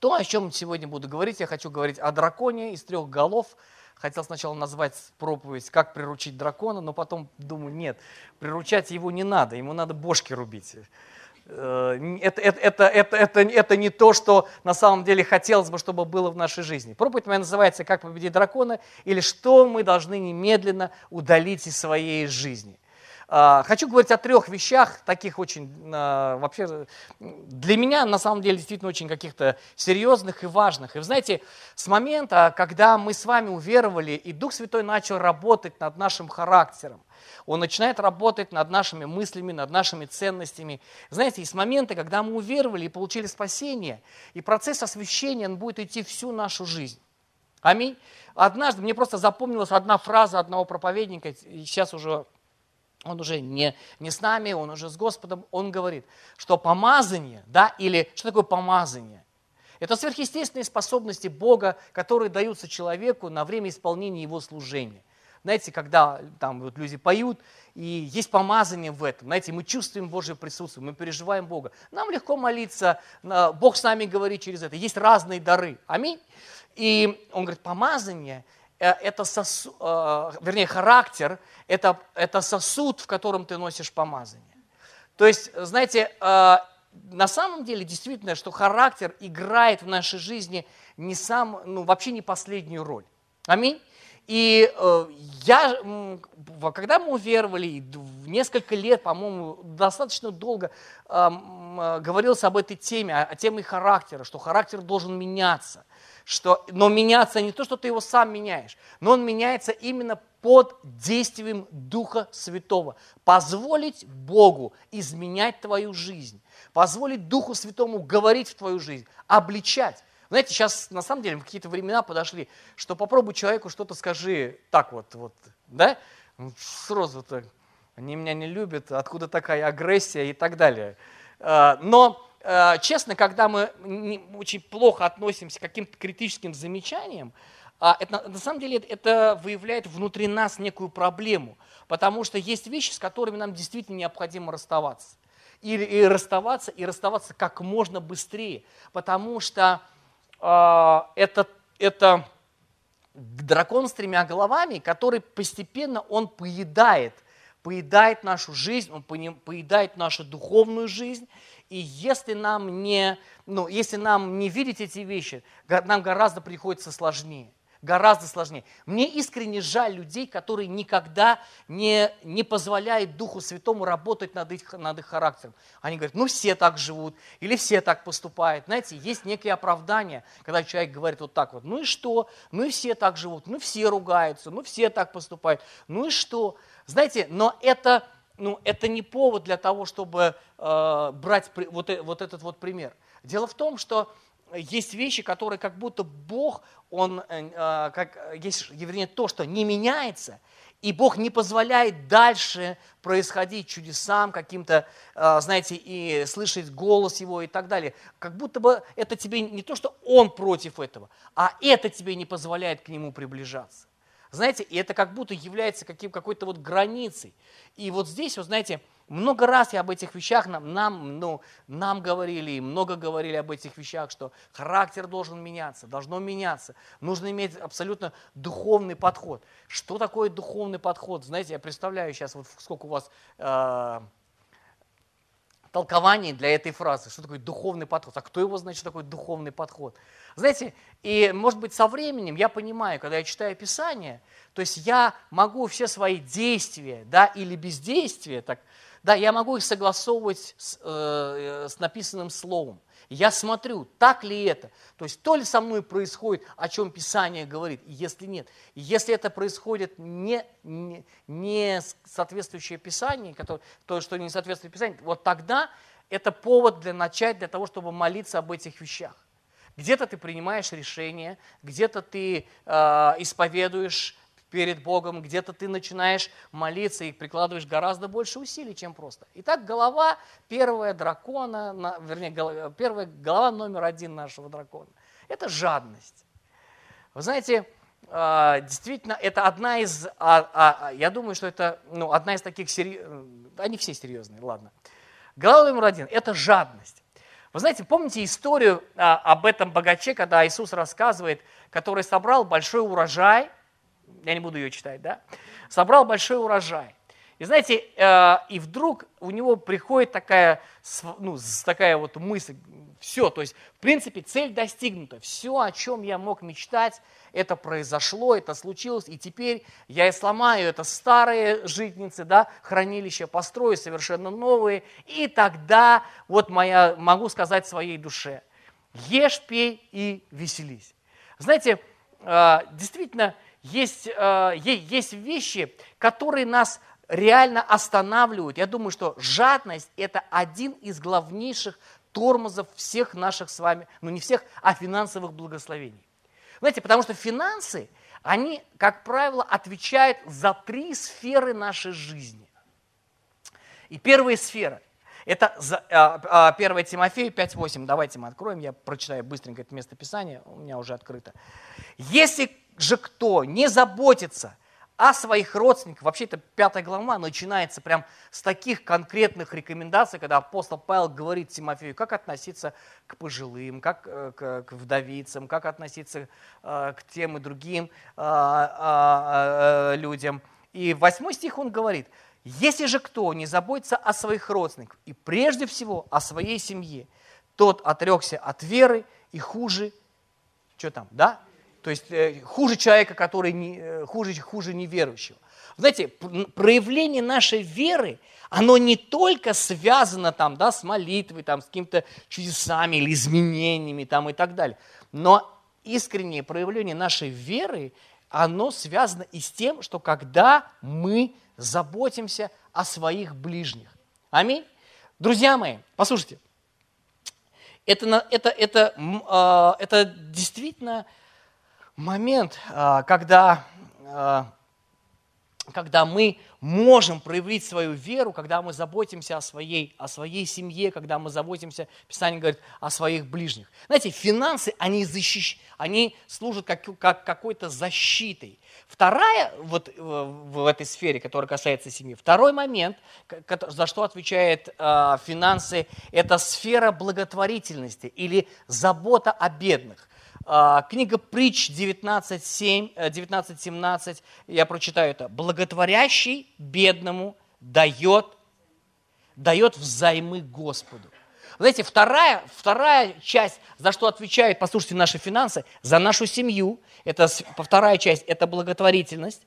То, о чем сегодня буду говорить, я хочу говорить о драконе из трех голов. Хотел сначала назвать проповедь «Как приручить дракона», но потом думаю, нет, приручать его не надо, ему надо бошки рубить. Э, это, это, это, это, это, это не то, что на самом деле хотелось бы, чтобы было в нашей жизни. Проповедь моя называется «Как победить дракона» или «Что мы должны немедленно удалить из своей жизни». А, хочу говорить о трех вещах, таких очень, а, вообще, для меня, на самом деле, действительно очень каких-то серьезных и важных. И вы знаете, с момента, когда мы с вами уверовали, и Дух Святой начал работать над нашим характером, он начинает работать над нашими мыслями, над нашими ценностями. Знаете, с момента, когда мы уверовали и получили спасение, и процесс освящения, он будет идти всю нашу жизнь. Аминь. Однажды мне просто запомнилась одна фраза одного проповедника, сейчас уже он уже не, не с нами, он уже с Господом, он говорит, что помазание, да, или что такое помазание? Это сверхъестественные способности Бога, которые даются человеку на время исполнения его служения. Знаете, когда там вот люди поют, и есть помазание в этом, знаете, мы чувствуем Божье присутствие, мы переживаем Бога. Нам легко молиться, Бог с нами говорит через это. Есть разные дары. Аминь. И он говорит, помазание – это сосуд, э, вернее, характер, это, это сосуд, в котором ты носишь помазание. То есть, знаете, э, на самом деле действительно, что характер играет в нашей жизни не сам, ну, вообще не последнюю роль. Аминь. И я, когда мы уверовали, несколько лет, по-моему, достаточно долго говорился об этой теме, о теме характера, что характер должен меняться что, но меняться не то, что ты его сам меняешь, но он меняется именно под действием Духа Святого. Позволить Богу изменять твою жизнь, позволить Духу Святому говорить в твою жизнь, обличать. Знаете, сейчас на самом деле какие-то времена подошли, что попробуй человеку что-то скажи так вот, вот, да? Сразу так, они меня не любят, откуда такая агрессия и так далее. А, но честно, когда мы очень плохо относимся к каким-то критическим замечаниям, а, это, на самом деле это выявляет внутри нас некую проблему, потому что есть вещи, с которыми нам действительно необходимо расставаться. И, и расставаться, и расставаться как можно быстрее, потому что э, это, это дракон с тремя головами, который постепенно он поедает, поедает нашу жизнь, он поедает нашу духовную жизнь, и если нам не, ну, если нам не видеть эти вещи, нам гораздо приходится сложнее. Гораздо сложнее. Мне искренне жаль людей, которые никогда не, не позволяют Духу Святому работать над их, над их характером. Они говорят, ну все так живут, или все так поступают. Знаете, есть некие оправдания, когда человек говорит вот так вот, ну и что? Ну и все так живут, ну все ругаются, ну все так поступают, ну и что? Знаете, но это ну, это не повод для того, чтобы э, брать вот, э, вот этот вот пример. Дело в том, что есть вещи, которые как будто Бог, Он, э, э как, есть, вернее, то, что не меняется, и Бог не позволяет дальше происходить чудесам, каким-то, э, знаете, и слышать голос Его и так далее. Как будто бы это тебе не то, что Он против этого, а это тебе не позволяет к Нему приближаться. Знаете, и это как будто является каким, какой-то вот границей. И вот здесь, вот знаете, много раз я об этих вещах нам, нам, ну, нам говорили, и много говорили об этих вещах, что характер должен меняться, должно меняться. Нужно иметь абсолютно духовный подход. Что такое духовный подход? Знаете, я представляю сейчас, вот сколько у вас э, толкований для этой фразы. Что такое духовный подход? А кто его знает, что такое духовный подход? Знаете, и может быть со временем я понимаю, когда я читаю Писание, то есть я могу все свои действия, да, или бездействия, так, да, я могу их согласовывать с, э, с написанным словом. Я смотрю, так ли это, то есть то ли со мной происходит, о чем Писание говорит, если нет. Если это происходит не, не, не соответствующее Писанию, которое, то, что не соответствует Писанию, вот тогда это повод для начать, для того, чтобы молиться об этих вещах. Где-то ты принимаешь решение, где-то ты э, исповедуешь перед Богом, где-то ты начинаешь молиться и прикладываешь гораздо больше усилий, чем просто. Итак, голова первая дракона, вернее, первая голова номер один нашего дракона – это жадность. Вы знаете, э, действительно, это одна из, а, а, я думаю, что это ну, одна из таких серьезных, они все серьезные, ладно. Голова номер один – это жадность. Вы знаете, помните историю а, об этом богаче, когда Иисус рассказывает, который собрал большой урожай, я не буду ее читать, да, собрал большой урожай. И знаете, э, и вдруг у него приходит такая, ну, такая вот мысль, все, то есть, в принципе, цель достигнута, все, о чем я мог мечтать, это произошло, это случилось, и теперь я и сломаю это старые житницы, да, хранилища, построю совершенно новые, и тогда вот моя, могу сказать своей душе, ешь, пей и веселись. Знаете, э, действительно, есть, э, есть вещи, которые нас реально останавливают. Я думаю, что жадность – это один из главнейших тормозов всех наших с вами, ну не всех, а финансовых благословений. Знаете, потому что финансы, они, как правило, отвечают за три сферы нашей жизни. И первая сфера – это 1 а, а, Тимофею 5.8. Давайте мы откроем, я прочитаю быстренько это местописание, у меня уже открыто. «Если же кто не заботится – о своих родственниках. Вообще это пятая глава начинается прям с таких конкретных рекомендаций, когда апостол Павел говорит Тимофею, как относиться к пожилым, как э, к, к вдовицам, как относиться э, к тем и другим э, людям. И восьмой стих он говорит, если же кто не заботится о своих родственниках и прежде всего о своей семье, тот отрекся от веры и хуже, что там, да, то есть э, хуже человека, который не, э, хуже, хуже неверующего. Знаете, проявление нашей веры, оно не только связано там, да, с молитвой, там, с какими-то чудесами или изменениями там, и так далее. Но искреннее проявление нашей веры, оно связано и с тем, что когда мы заботимся о своих ближних. Аминь. Друзья мои, послушайте, это, это, это, а, это действительно момент, а, когда, а, когда мы можем проявить свою веру, когда мы заботимся о своей, о своей семье, когда мы заботимся, Писание говорит, о своих ближних. Знаете, финансы, они, защищ... они служат как, как какой-то защитой. Вторая, вот в этой сфере, которая касается семьи, второй момент, за что отвечает э, финансы, это сфера благотворительности или забота о бедных. А, книга Притч 19.7, 19.17, э, я прочитаю это. «Благотворящий бедному дает, дает взаймы Господу». Знаете, вторая, вторая часть, за что отвечает, послушайте, наши финансы, за нашу семью, это вторая часть, это благотворительность,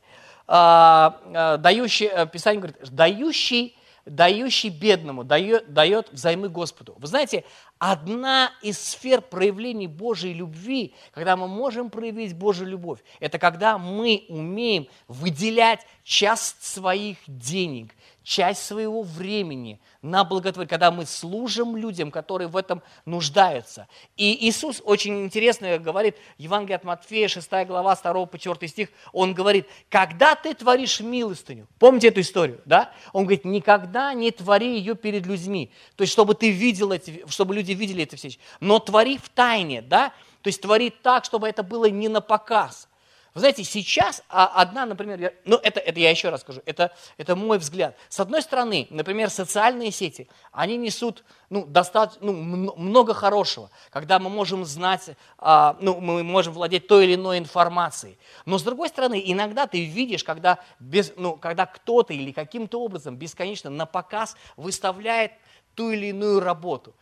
а, а, дающий, э, Писание говорит, дающий дающий бедному, дает, дает взаймы Господу. Вы знаете, одна из сфер проявлений Божьей любви, когда мы можем проявить Божью любовь, это когда мы умеем выделять часть своих денег, часть своего времени на благотворение, когда мы служим людям, которые в этом нуждаются. И Иисус очень интересно говорит, Евангелие от Матфея, 6 глава, 2 по 4 стих, он говорит, когда ты творишь милостыню, помните эту историю, да? Он говорит, никогда не твори ее перед людьми, то есть чтобы ты видел эти, чтобы люди видели это все, но твори в тайне, да? То есть твори так, чтобы это было не на показ. Вы знаете, сейчас а, одна, например, я, ну это, это я еще раз скажу, это, это мой взгляд. С одной стороны, например, социальные сети, они несут ну, достаточно, ну, много хорошего, когда мы можем знать, а, ну, мы можем владеть той или иной информацией. Но с другой стороны, иногда ты видишь, когда, без, ну, когда кто-то или каким-то образом бесконечно на показ выставляет ту или иную работу.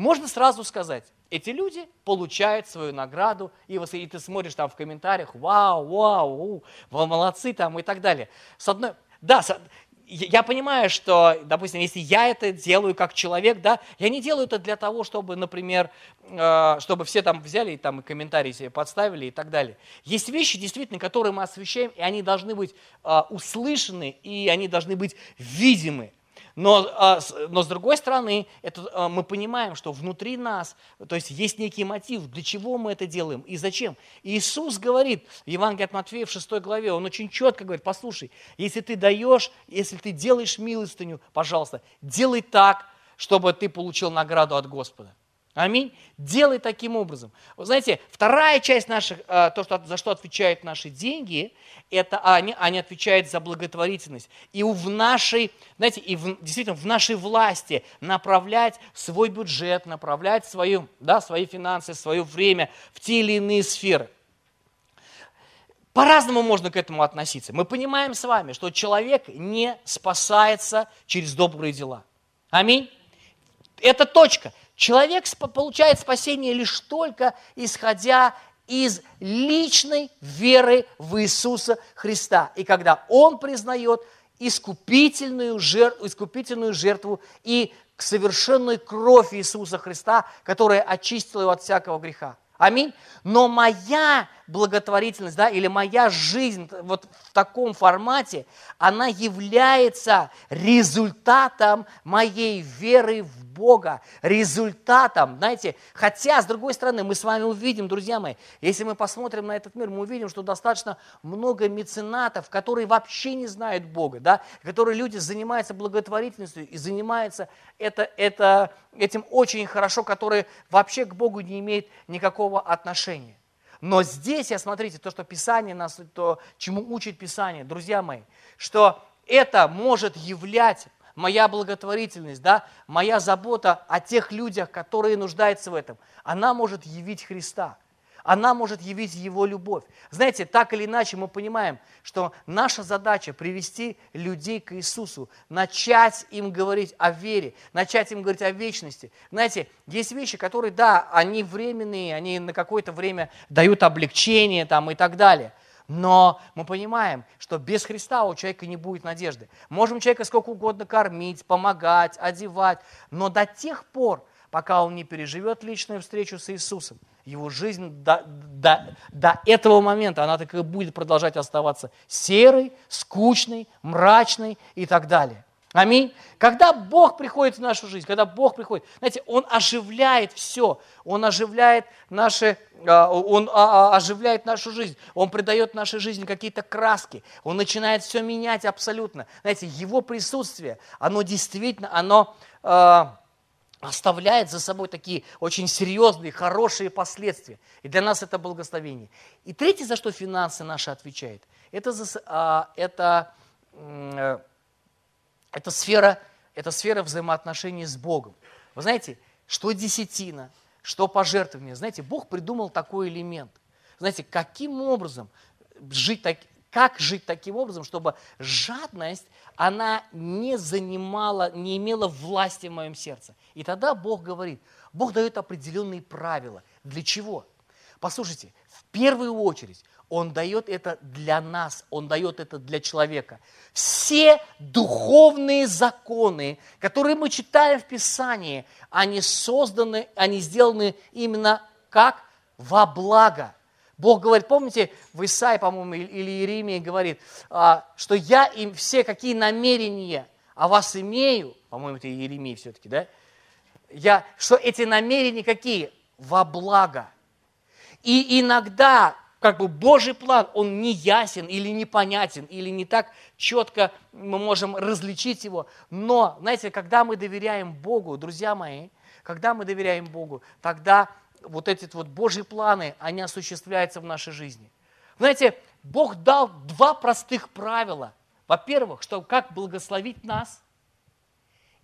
Можно сразу сказать, эти люди получают свою награду, и, вот, и ты смотришь там в комментариях, вау, вау, вы молодцы там и так далее. С одной, да, с, я понимаю, что, допустим, если я это делаю как человек, да, я не делаю это для того, чтобы, например, э, чтобы все там взяли и там и комментарии себе подставили и так далее. Есть вещи, действительно, которые мы освещаем, и они должны быть э, услышаны, и они должны быть видимы. Но, а, но с другой стороны, это, а, мы понимаем, что внутри нас, то есть есть некий мотив, для чего мы это делаем и зачем. Иисус говорит в Евангелии от Матфея в 6 главе, он очень четко говорит, послушай, если ты даешь, если ты делаешь милостыню, пожалуйста, делай так, чтобы ты получил награду от Господа. Аминь. Делай таким образом. Вы знаете, вторая часть наших, а, то, что, за что отвечают наши деньги, это они, они отвечают за благотворительность. И в нашей, знаете, и в, действительно в нашей власти направлять свой бюджет, направлять свою, да, свои финансы, свое время в те или иные сферы. По-разному можно к этому относиться. Мы понимаем с вами, что человек не спасается через добрые дела. Аминь. Это точка. Человек получает спасение лишь только исходя из личной веры в Иисуса Христа. И когда он признает искупительную жертву, искупительную жертву и совершенную кровь Иисуса Христа, которая очистила его от всякого греха. Аминь. Но моя благотворительность, да, или моя жизнь вот в таком формате, она является результатом моей веры в Бога, результатом, знаете, хотя, с другой стороны, мы с вами увидим, друзья мои, если мы посмотрим на этот мир, мы увидим, что достаточно много меценатов, которые вообще не знают Бога, да, которые люди занимаются благотворительностью и занимаются это, это, этим очень хорошо, которые вообще к Богу не имеют никакого отношения. Но здесь, я смотрите, то, что Писание нас, то, чему учит Писание, друзья мои, что это может являть моя благотворительность, да, моя забота о тех людях, которые нуждаются в этом, она может явить Христа. Она может явить Его любовь. Знаете, так или иначе мы понимаем, что наша задача привести людей к Иисусу, начать им говорить о вере, начать им говорить о вечности. Знаете, есть вещи, которые, да, они временные, они на какое-то время дают облегчение там и так далее. Но мы понимаем, что без Христа у человека не будет надежды. Можем человека сколько угодно кормить, помогать, одевать, но до тех пор, пока он не переживет личную встречу с Иисусом, его жизнь до, до, до этого момента, она так и будет продолжать оставаться серой, скучной, мрачной и так далее. Аминь. Когда Бог приходит в нашу жизнь, когда Бог приходит, знаете, Он оживляет все, Он оживляет, наши, а, он а, а, оживляет нашу жизнь, Он придает нашей жизни какие-то краски, Он начинает все менять абсолютно. Знаете, Его присутствие, оно действительно, оно оставляет за собой такие очень серьезные, хорошие последствия. И для нас это благословение. И третье, за что финансы наши отвечают, это, за, это э, это сфера, это сфера взаимоотношений с Богом. Вы знаете, что десятина, что пожертвование. Знаете, Бог придумал такой элемент. Знаете, каким образом жить так, как жить таким образом, чтобы жадность, она не занимала, не имела власти в моем сердце. И тогда Бог говорит, Бог дает определенные правила. Для чего? Послушайте, в первую очередь он дает это для нас, Он дает это для человека. Все духовные законы, которые мы читаем в Писании, они созданы, они сделаны именно как во благо. Бог говорит, помните, в Исаии, по-моему, или Иеремии говорит, а, что я им все какие намерения о вас имею, по-моему, это Иеремия все-таки, да? Я, что эти намерения какие? Во благо. И иногда как бы Божий план, он не ясен или непонятен, или не так четко мы можем различить его. Но, знаете, когда мы доверяем Богу, друзья мои, когда мы доверяем Богу, тогда вот эти вот Божьи планы, они осуществляются в нашей жизни. Знаете, Бог дал два простых правила. Во-первых, что как благословить нас,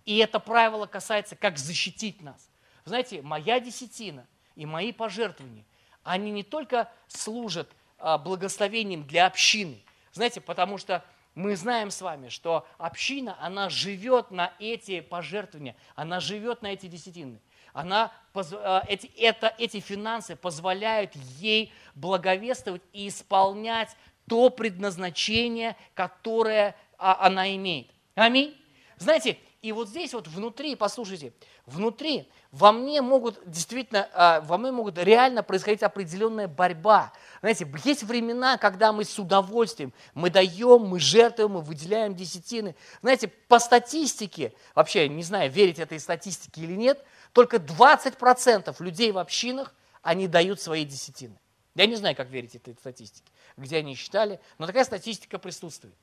и это правило касается, как защитить нас. Знаете, моя десятина и мои пожертвования – они не только служат а, благословением для общины, знаете, потому что мы знаем с вами, что община, она живет на эти пожертвования, она живет на эти десятины. Она, а, эти, это, эти финансы позволяют ей благовествовать и исполнять то предназначение, которое а, она имеет. Аминь. Знаете, и вот здесь вот внутри, послушайте, внутри во мне могут действительно, а, во мне могут реально происходить определенная борьба. Знаете, есть времена, когда мы с удовольствием, мы даем, мы жертвуем, мы выделяем десятины. Знаете, по статистике, вообще, не знаю, верить этой статистике или нет, только 20% людей в общинах, они дают свои десятины. Я не знаю, как верить этой статистике, где они считали, но такая статистика присутствует.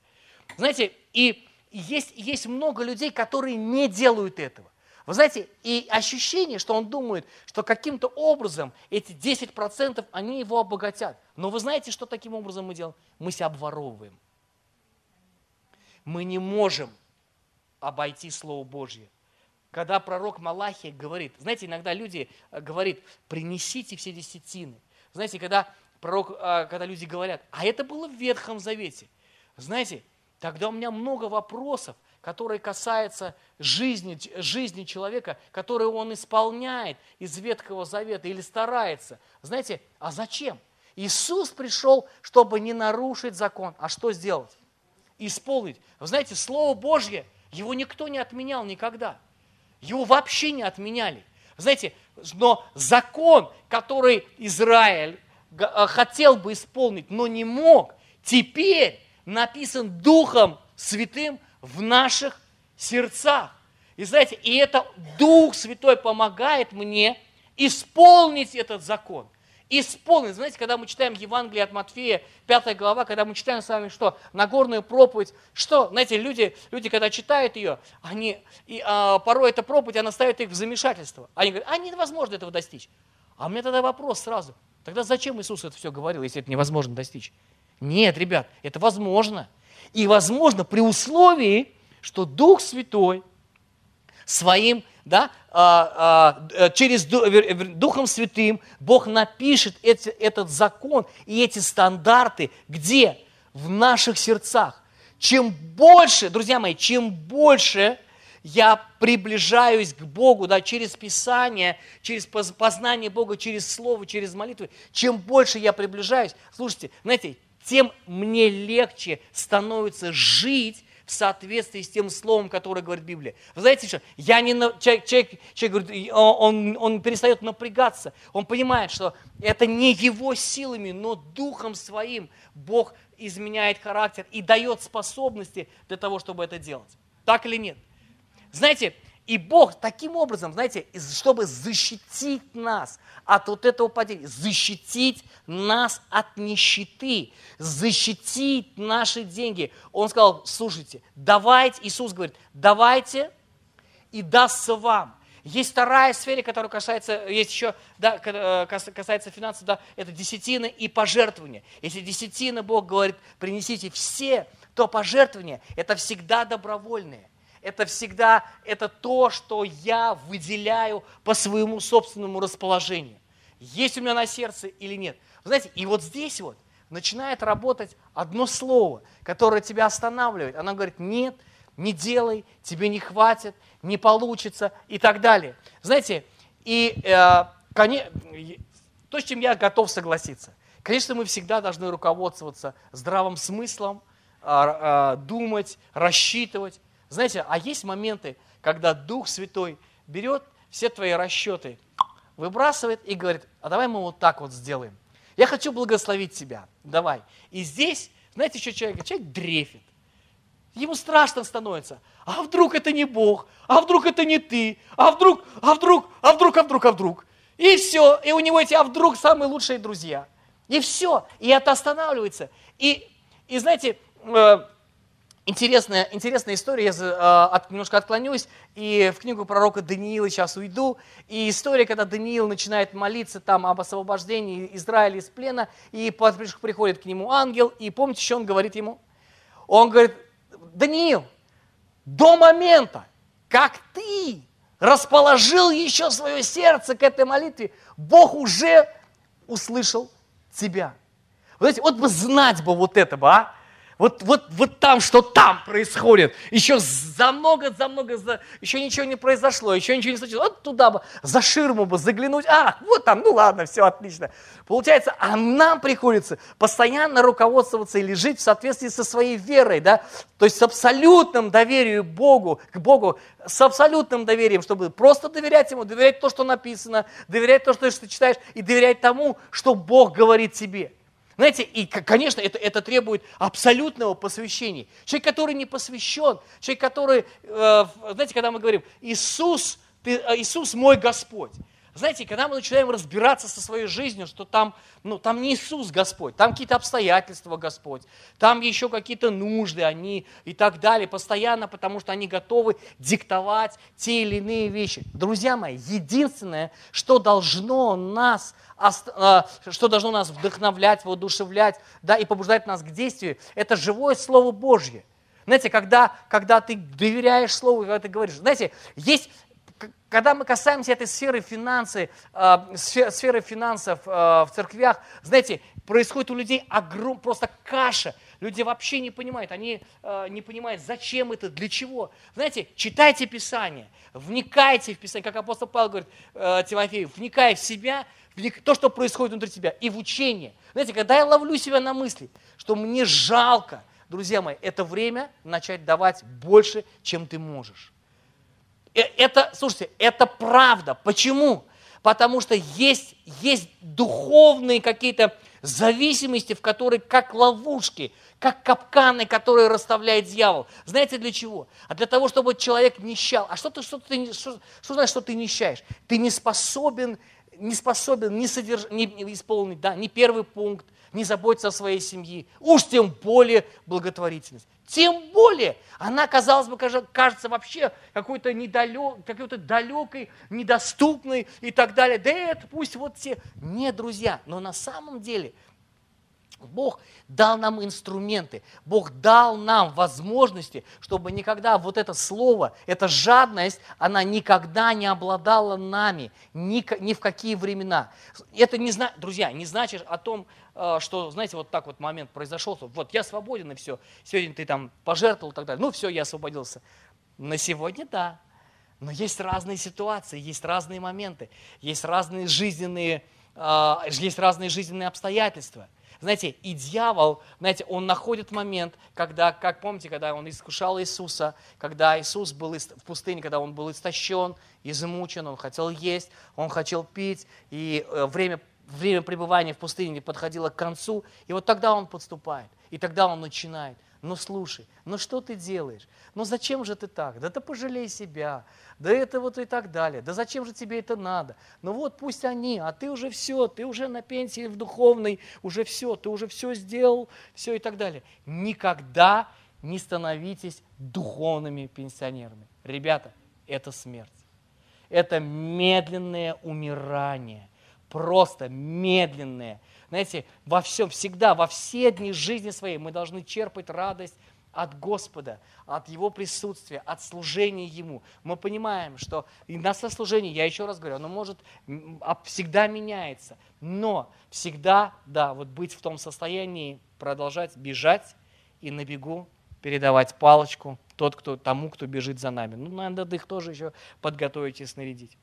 Знаете, и есть, есть много людей, которые не делают этого. Вы знаете, и ощущение, что он думает, что каким-то образом эти 10% они его обогатят. Но вы знаете, что таким образом мы делаем? Мы себя обворовываем. Мы не можем обойти Слово Божье. Когда пророк Малахия говорит, знаете, иногда люди э, говорят, принесите все десятины. Знаете, когда, пророк, э, когда люди говорят, а это было в Ветхом Завете. Знаете, тогда у меня много вопросов, которые касаются жизни, жизни человека, которые он исполняет из Ветхого Завета или старается. Знаете, а зачем? Иисус пришел, чтобы не нарушить закон, а что сделать? Исполнить. Вы знаете, Слово Божье, его никто не отменял никогда. Его вообще не отменяли. Знаете, но закон, который Израиль э, хотел бы исполнить, но не мог, теперь написан Духом Святым в наших сердцах. И знаете, и это Дух Святой помогает мне исполнить этот закон. Исполнить. Знаете, когда мы читаем Евангелие от Матфея, 5 глава, когда мы читаем с вами что? Нагорную проповедь. Что? Знаете, люди, люди когда читают ее, они, и, а, порой эта проповедь, она ставит их в замешательство. Они говорят, а невозможно этого достичь. А у меня тогда вопрос сразу. Тогда зачем Иисус это все говорил, если это невозможно достичь? Нет, ребят, это возможно. И возможно при условии, что Дух Святой своим, да, а, а, э, через Духом Святым Бог напишет этот закон и эти стандарты где? В наших сердцах. Чем больше, друзья мои, чем больше я приближаюсь к Богу, да, через Писание, через познание Бога, через Слово, через молитвы, чем больше я приближаюсь, слушайте, знаете, тем мне легче становится жить в соответствии с тем словом, которое говорит Библия. Вы знаете что? Я не, человек, человек, человек говорит, он, он перестает напрягаться. Он понимает, что это не его силами, но духом своим Бог изменяет характер и дает способности для того, чтобы это делать. Так или нет? Знаете, и Бог таким образом, знаете, чтобы защитить нас от вот этого падения, защитить нас от нищеты, защитить наши деньги. Он сказал, слушайте, давайте, Иисус говорит, давайте и дастся вам. Есть вторая сфера, которая касается, есть еще, да, э, касается финансов, да, это десятина и пожертвования. Если десятина, Бог говорит, принесите все, то пожертвования – это всегда добровольные это всегда это то, что я выделяю по своему собственному расположению. Есть у меня на сердце или нет. Вы знаете, и вот здесь вот начинает работать одно слово, которое тебя останавливает. Она говорит, нет, не делай, тебе не хватит, не получится и так далее. Знаете, и э, коне, то, с чем я готов согласиться. Конечно, мы всегда должны руководствоваться здравым смыслом, э, э, думать, рассчитывать. Знаете, а есть моменты, когда Дух Святой берет все твои расчеты, выбрасывает и говорит, а давай мы вот так вот сделаем. Я хочу благословить тебя, давай. И здесь, знаете, что человек? Человек дрефит. Ему страшно становится. А вдруг это не Бог? А вдруг это не ты? А вдруг, а вдруг, а вдруг, а вдруг, а вдруг? И все. И у него эти а вдруг самые лучшие друзья. И все. И это останавливается. И, и знаете, э, Интересная, интересная история, я э, от, немножко отклонюсь, и в книгу пророка Даниила сейчас уйду. И история, когда Даниил начинает молиться там об освобождении Израиля из плена, и приходит к нему ангел, и помните, что он говорит ему? Он говорит, Даниил, до момента, как ты расположил еще свое сердце к этой молитве, Бог уже услышал тебя. Вы знаете, вот бы знать бы вот это бы, а? Вот, вот, вот там, что там происходит. Еще за много, за много, за... еще ничего не произошло, еще ничего не случилось. Вот туда бы, за ширму бы заглянуть. А, вот там, ну ладно, все отлично. Получается, а нам приходится постоянно руководствоваться или жить в соответствии со своей верой, да? То есть с абсолютным доверием Богу, к Богу, с абсолютным доверием, чтобы просто доверять Ему, доверять то, что написано, доверять то, что ты читаешь, и доверять тому, что Бог говорит тебе. Знаете, и, конечно, это, это требует абсолютного посвящения. Человек, который не посвящен, человек, который, э, знаете, когда мы говорим, Иисус, ты, э, Иисус мой Господь. Знаете, когда мы начинаем разбираться со своей жизнью, что там, ну, там не Иисус Господь, там какие-то обстоятельства Господь, там еще какие-то нужды они и так далее, постоянно, потому что они готовы диктовать те или иные вещи. Друзья мои, единственное, что должно нас а, что должно нас вдохновлять, воодушевлять, да, и побуждать нас к действию, это живое Слово Божье. Знаете, когда, когда ты доверяешь Слову, когда ты говоришь, знаете, есть когда мы касаемся этой сферы финансы, э, сферы финансов э, в церквях, знаете, происходит у людей огром, просто каша. Люди вообще не понимают, они э, не понимают, зачем это, для чего. Знаете, читайте Писание, вникайте в Писание, как апостол Павел говорит Тимофею, вникай в себя, в то, что происходит внутри тебя, и в учение. Знаете, когда я ловлю себя на мысли, что мне жалко, друзья мои, это время начать давать больше, чем ты можешь. Э, это, слушайте, это правда. Почему? Потому что есть, есть духовные какие-то зависимости, в которые как ловушки, как капканы, которые расставляет дьявол. Знаете для чего? А для того, чтобы человек нищал. А что ты, что ты, что, что значит, что ты нищаешь? Ты не способен, не способен не, содерж, не исполнить да, ни первый пункт, не заботиться о своей семье, уж тем более благотворительность. Тем более, она, казалось бы, кажется вообще какой-то недалек, какой-то далекой, недоступной и так далее. Да это пусть вот все. Нет, друзья, но на самом деле Бог дал нам инструменты, Бог дал нам возможности, чтобы никогда вот это слово, эта жадность, она никогда не обладала нами, ни, ни в какие времена. Это не, друзья, не значит о том, Э, что, знаете, вот так вот момент произошел, что вот я свободен и все, сегодня ты там пожертвовал и так далее, ну все, я освободился. На сегодня да, но есть разные ситуации, есть разные моменты, есть разные жизненные, э, есть разные жизненные обстоятельства. Знаете, и дьявол, знаете, он находит момент, когда, как помните, когда он искушал Иисуса, когда Иисус был в пустыне, когда он был истощен, измучен, он хотел есть, он хотел пить, и э, время время пребывания в пустыне подходило к концу, и вот тогда он подступает, и тогда он начинает. Ну слушай, ну что ты делаешь? Ну зачем же ты так? Да ты пожалей себя, да это вот и так далее. Да зачем же тебе это надо? Ну вот пусть они, а ты уже все, ты уже на пенсии в духовной, уже все, ты уже все сделал, все и так далее. Никогда не становитесь духовными пенсионерами. Ребята, это смерть. Это медленное умирание просто медленные. Знаете, во всем, всегда, во все дни жизни своей мы должны черпать радость от Господа, от Его присутствия, от служения Ему. Мы понимаем, что и наше служение, я еще раз говорю, оно может а, всегда меняется, но всегда, да, вот быть в том состоянии, продолжать бежать и на бегу передавать палочку тот, кто, тому, кто бежит за нами. Ну, надо их тоже еще подготовить и снарядить.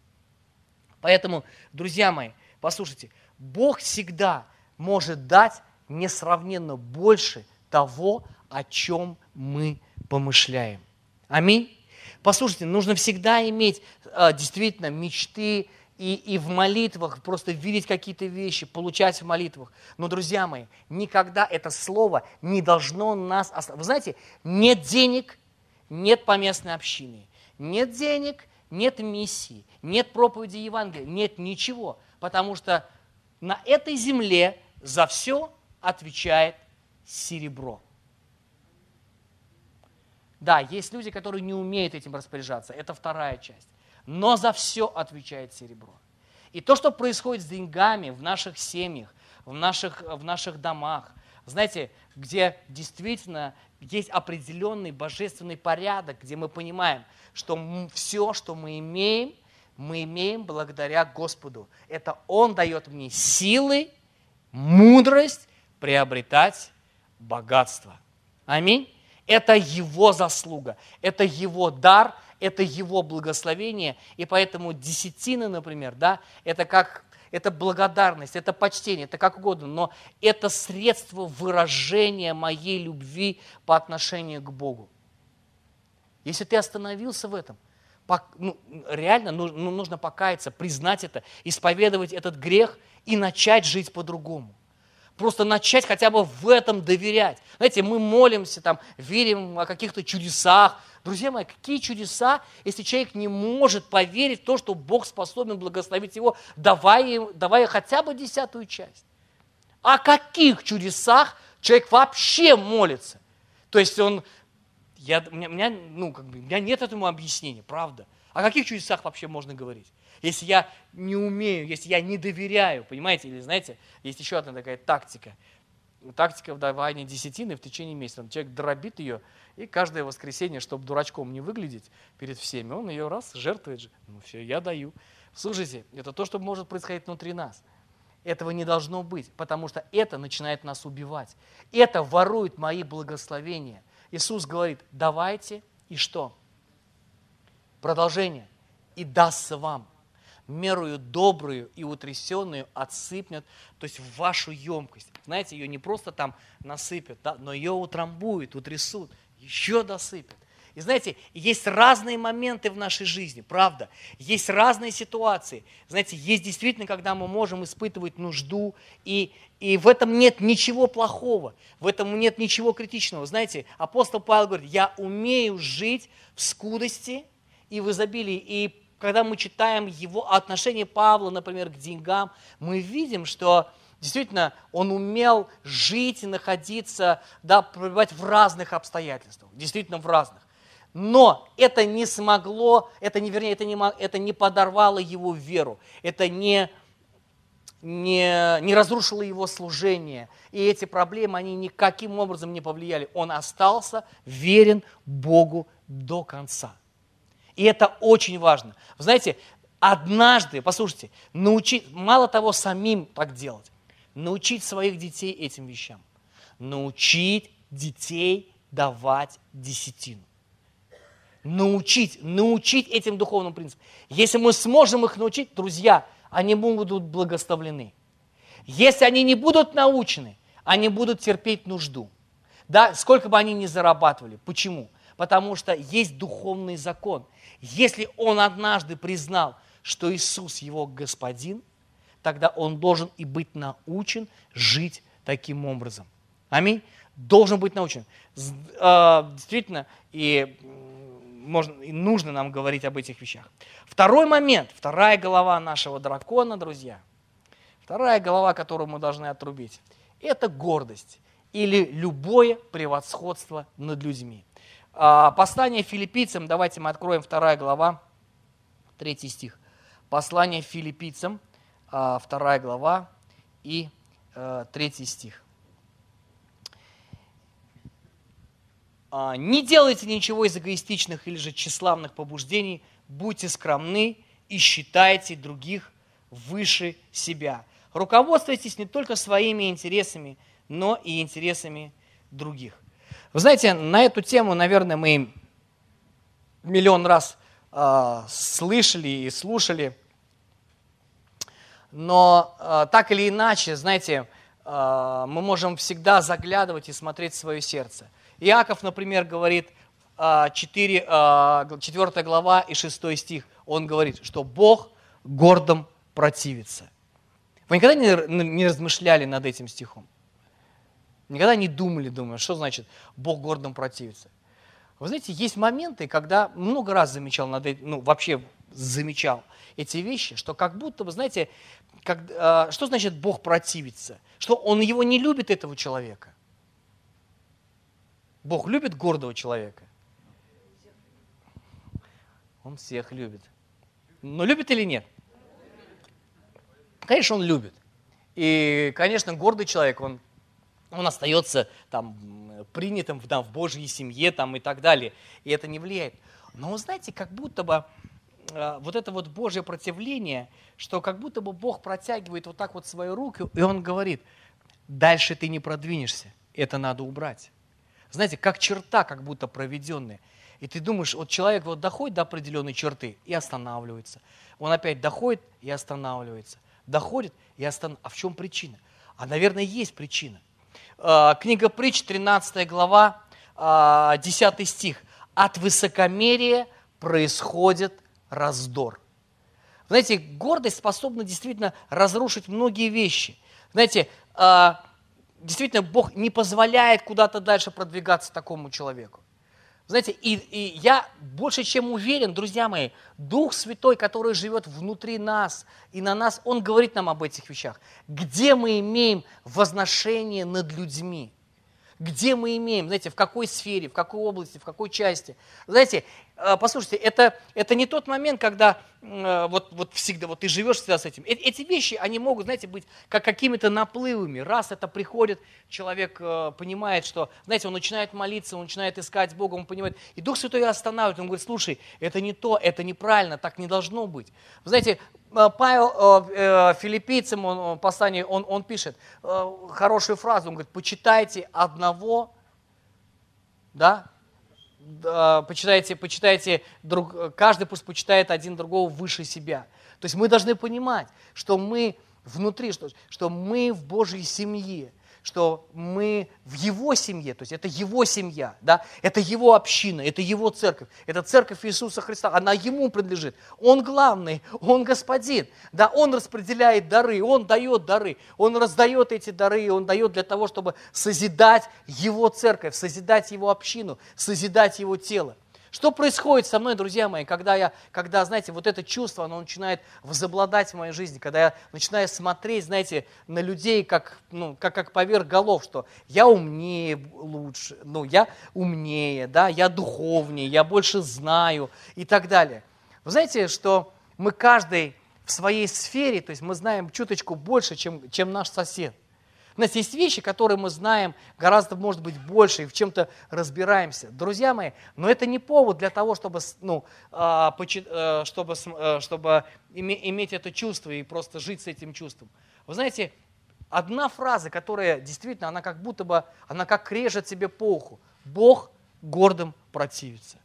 Поэтому, друзья мои, Послушайте, Бог всегда может дать несравненно больше того, о чем мы помышляем. Аминь. Послушайте, нужно всегда иметь а, действительно мечты и, и в молитвах, просто видеть какие-то вещи, получать в молитвах. Но, друзья мои, никогда это слово не должно нас оставить. Вы знаете, нет денег, нет поместной общины, нет денег, нет миссии, нет проповеди Евангелия, нет ничего – потому что на этой земле за все отвечает серебро. Да, есть люди, которые не умеют этим распоряжаться, это вторая часть. Но за все отвечает серебро. И то, что происходит с деньгами в наших семьях, в наших, в наших домах, знаете, где действительно есть определенный божественный порядок, где мы понимаем, что все, что мы имеем, мы имеем благодаря Господу. Это Он дает мне силы, мудрость приобретать богатство. Аминь. Это Его заслуга, это Его дар, это Его благословение. И поэтому десятины, например, да, это как это благодарность, это почтение, это как угодно, но это средство выражения моей любви по отношению к Богу. Если ты остановился в этом – ну, реально ну, нужно покаяться, признать это, исповедовать этот грех и начать жить по-другому. просто начать хотя бы в этом доверять. Знаете, мы молимся, там, верим о каких-то чудесах. Друзья мои, какие чудеса, если человек не может поверить в то, что Бог способен благословить его, давая, давая хотя бы десятую часть? О каких чудесах человек вообще молится? То есть он, я, у, меня, у, меня, ну, как бы, у меня нет этому объяснения, правда. О каких чудесах вообще можно говорить? Если я не умею, если я не доверяю, понимаете, или знаете, есть еще одна такая тактика. Тактика вдавания десятины в течение месяца. Человек дробит ее, и каждое воскресенье, чтобы дурачком не выглядеть перед всеми, он ее раз жертвует. Ну все, я даю. Слушайте, это то, что может происходить внутри нас. Этого не должно быть, потому что это начинает нас убивать. Это ворует мои благословения. Иисус говорит, давайте и что? Продолжение. И дастся вам мерую добрую и утрясенную отсыпнет, то есть в вашу емкость. Знаете, ее не просто там насыпят, да, но ее утрамбуют, утрясут, еще досыпят. И знаете, есть разные моменты в нашей жизни, правда. Есть разные ситуации. Знаете, есть действительно, когда мы можем испытывать нужду, и, и в этом нет ничего плохого, в этом нет ничего критичного. Знаете, апостол Павел говорит, я умею жить в скудости и в изобилии, и когда мы читаем его отношение Павла, например, к деньгам, мы видим, что действительно он умел жить и находиться, да, пребывать в разных обстоятельствах, действительно в разных. Но это не смогло, это не, вернее, это не, это не подорвало его веру, это не, не, не разрушило его служение. И эти проблемы, они никаким образом не повлияли. Он остался верен Богу до конца. И это очень важно. Вы знаете, однажды, послушайте, научить, мало того самим так делать, научить своих детей этим вещам. Научить детей давать десятину. Научить, научить этим духовным принципам. Если мы сможем их научить, друзья, они будут благословлены. Если они не будут научены, они будут терпеть нужду. Да, сколько бы они ни зарабатывали. Почему? Потому что есть духовный закон. Если он однажды признал, что Иисус его господин, тогда он должен и быть научен жить таким образом. Аминь. Должен быть научен. А, действительно, и, можно, и нужно нам говорить об этих вещах. Второй момент, вторая голова нашего дракона, друзья, вторая голова, которую мы должны отрубить, это гордость или любое превосходство над людьми. А, послание филиппийцам, давайте мы откроем вторая глава, третий стих. Послание филиппийцам, а, вторая глава и а, третий стих. Не делайте ничего из эгоистичных или же тщеславных побуждений, будьте скромны и считайте других выше себя. Руководствуйтесь не только своими интересами, но и интересами других. Вы знаете, на эту тему, наверное, мы миллион раз э, слышали и слушали. Но э, так или иначе, знаете, э, мы можем всегда заглядывать и смотреть в свое сердце. Иаков, например, говорит, 4, 4 глава и 6 стих, он говорит, что Бог гордым противится. Вы никогда не, не размышляли над этим стихом? Никогда не думали, думаю, что значит Бог гордым противится. Вы знаете, есть моменты, когда много раз замечал, над этим, ну вообще замечал эти вещи, что как будто, вы знаете, как, э, что значит Бог противится? Что Он его не любит, этого человека. Бог любит гордого человека? Он всех любит. Но любит или нет? Конечно, он любит. И, конечно, гордый человек, он он остается там принятым там, в Божьей семье там, и так далее. И это не влияет. Но знаете, как будто бы э, вот это вот Божье противление, что как будто бы Бог протягивает вот так вот свою руку, и Он говорит, дальше ты не продвинешься, это надо убрать. Знаете, как черта как будто проведенная. И ты думаешь, вот человек вот доходит до определенной черты и останавливается. Он опять доходит и останавливается. Доходит и останавливается. А в чем причина? А, наверное, есть причина – Э, книга притч, 13 глава, 10 э, стих. От высокомерия происходит раздор. Знаете, гордость способна действительно разрушить многие вещи. Знаете, э, действительно Бог не позволяет куда-то дальше продвигаться такому человеку. Знаете, и, и я больше чем уверен, друзья мои, Дух Святой, который живет внутри нас и на нас, Он говорит нам об этих вещах. Где мы имеем возношение над людьми? Где мы имеем, знаете, в какой сфере, в какой области, в какой части? Знаете, послушайте, это, это не тот момент, когда Э, вот, вот всегда, вот ты живешь всегда с этим. Эти вещи, они могут, знаете, быть как какими-то наплывами. Раз это приходит, человек э, понимает, что, знаете, он начинает молиться, он начинает искать Бога, он понимает. И Дух Святой останавливает, он говорит, слушай, это не то, это неправильно, так не должно быть. Вы знаете, э, Павел э, филиппийцам, он, послание, он, он пишет хорошую фразу, он говорит, почитайте одного, да, почитайте, почитайте друг, каждый пусть почитает один другого выше себя. То есть мы должны понимать, что мы внутри, что, что мы в Божьей семье, что мы в Его семье, то есть это Его семья, да? это Его община, это Его церковь, это церковь Иисуса Христа, она Ему принадлежит. Он главный, Он господин, да? Он распределяет дары, Он дает дары, Он раздает эти дары, Он дает для того, чтобы созидать Его церковь, созидать Его общину, созидать Его тело. Что происходит со мной, друзья мои, когда, я, когда, знаете, вот это чувство, оно начинает возобладать в моей жизни, когда я начинаю смотреть, знаете, на людей как, ну, как, как поверх голов, что я умнее лучше, ну, я умнее, да, я духовнее, я больше знаю и так далее. Вы знаете, что мы каждый в своей сфере, то есть мы знаем чуточку больше, чем, чем наш сосед. У нас есть вещи, которые мы знаем гораздо, может быть, больше и в чем-то разбираемся. Друзья мои, но это не повод для того, чтобы, ну, а, э, чтобы, э, чтобы иметь это чувство и просто жить с этим чувством. Вы знаете, одна фраза, которая действительно, она как будто бы, она как режет себе по уху. Бог гордым противится.